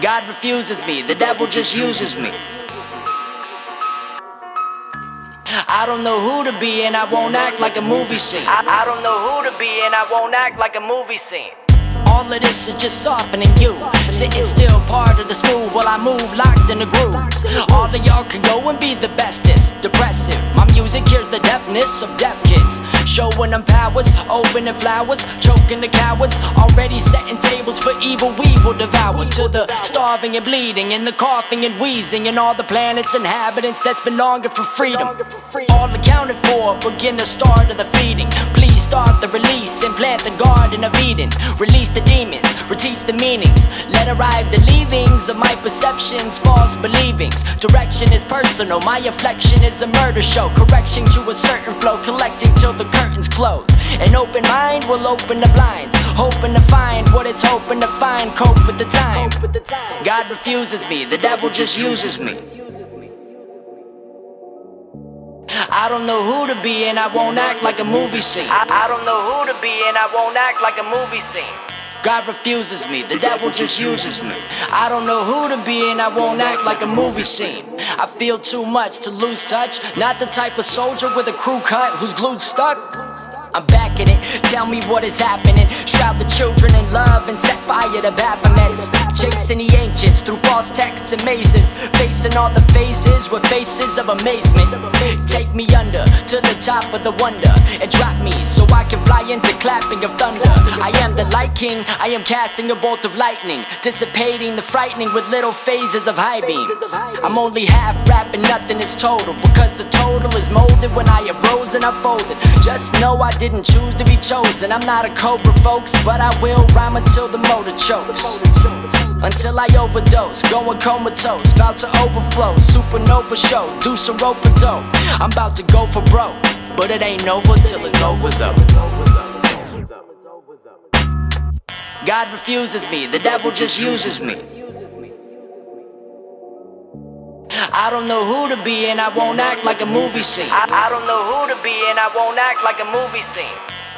God refuses me, the devil just uses me. I don't know who to be and I won't act like a movie scene. I, I don't know who to be and I won't act like a movie scene. All of this is just softening you. Sitting still, part of the smooth while I move, locked in the grooves. All of y'all can go and be the bestest. Depressive. Music hears the deafness of deaf kids. Showing them powers, opening flowers, choking the cowards. Already setting tables for evil we will devour. To the starving and bleeding, and the coughing and wheezing, and all the planet's inhabitants that's been longing for freedom. All accounted for, begin the start of the feeding. Please start the release and plant the garden of Eden. Release the demons, reteach the meanings. Let arrive the leavings of my perceptions, false believings. Direction is personal, my inflection is a murder show. Correction to a certain flow, collecting till the curtains close. An open mind will open the blinds, hoping to find what it's hoping to find. Cope with the time. God refuses me, the devil just uses me. I don't know who to be and I won't act like a movie scene. I, I don't know who to be and I won't act like a movie scene. God refuses me, the devil just uses me. I don't know who to be and I won't act like a movie scene. I feel too much to lose touch. Not the type of soldier with a crew cut who's glued stuck. I'm back in it, tell me what is happening. Shroud the children in love and set fire to Baphomets. Chasing the ancients through false texts and mazes. Facing all the phases with faces of amazement. Take me under to the top of the wonder and drop me so I can fly into clapping of thunder. I am the light king, I am casting a bolt of lightning. Dissipating the frightening with little phases of high beams. I'm only half rapping, nothing is total. Because the total is molded when I arose and unfolded. Just know I didn't choose to be chosen. I'm not a cobra, folks, but I will rhyme until the motor chokes. Until I overdose, going comatose, about to overflow, supernova show, do some rope a dope. I'm about to go for broke, but it ain't over till it's over though. God refuses me, the devil just uses me. I don't know who to be and I won't act like a movie scene. I, I don't know who to be and I won't act like a movie scene.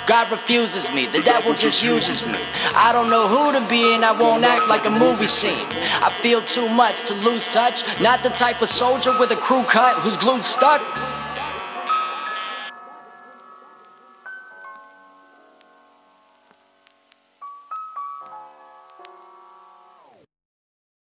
God refuses me, the devil just uses me. I don't know who to be and I won't act like a movie scene. I feel too much to lose touch. Not the type of soldier with a crew cut who's glued stuck.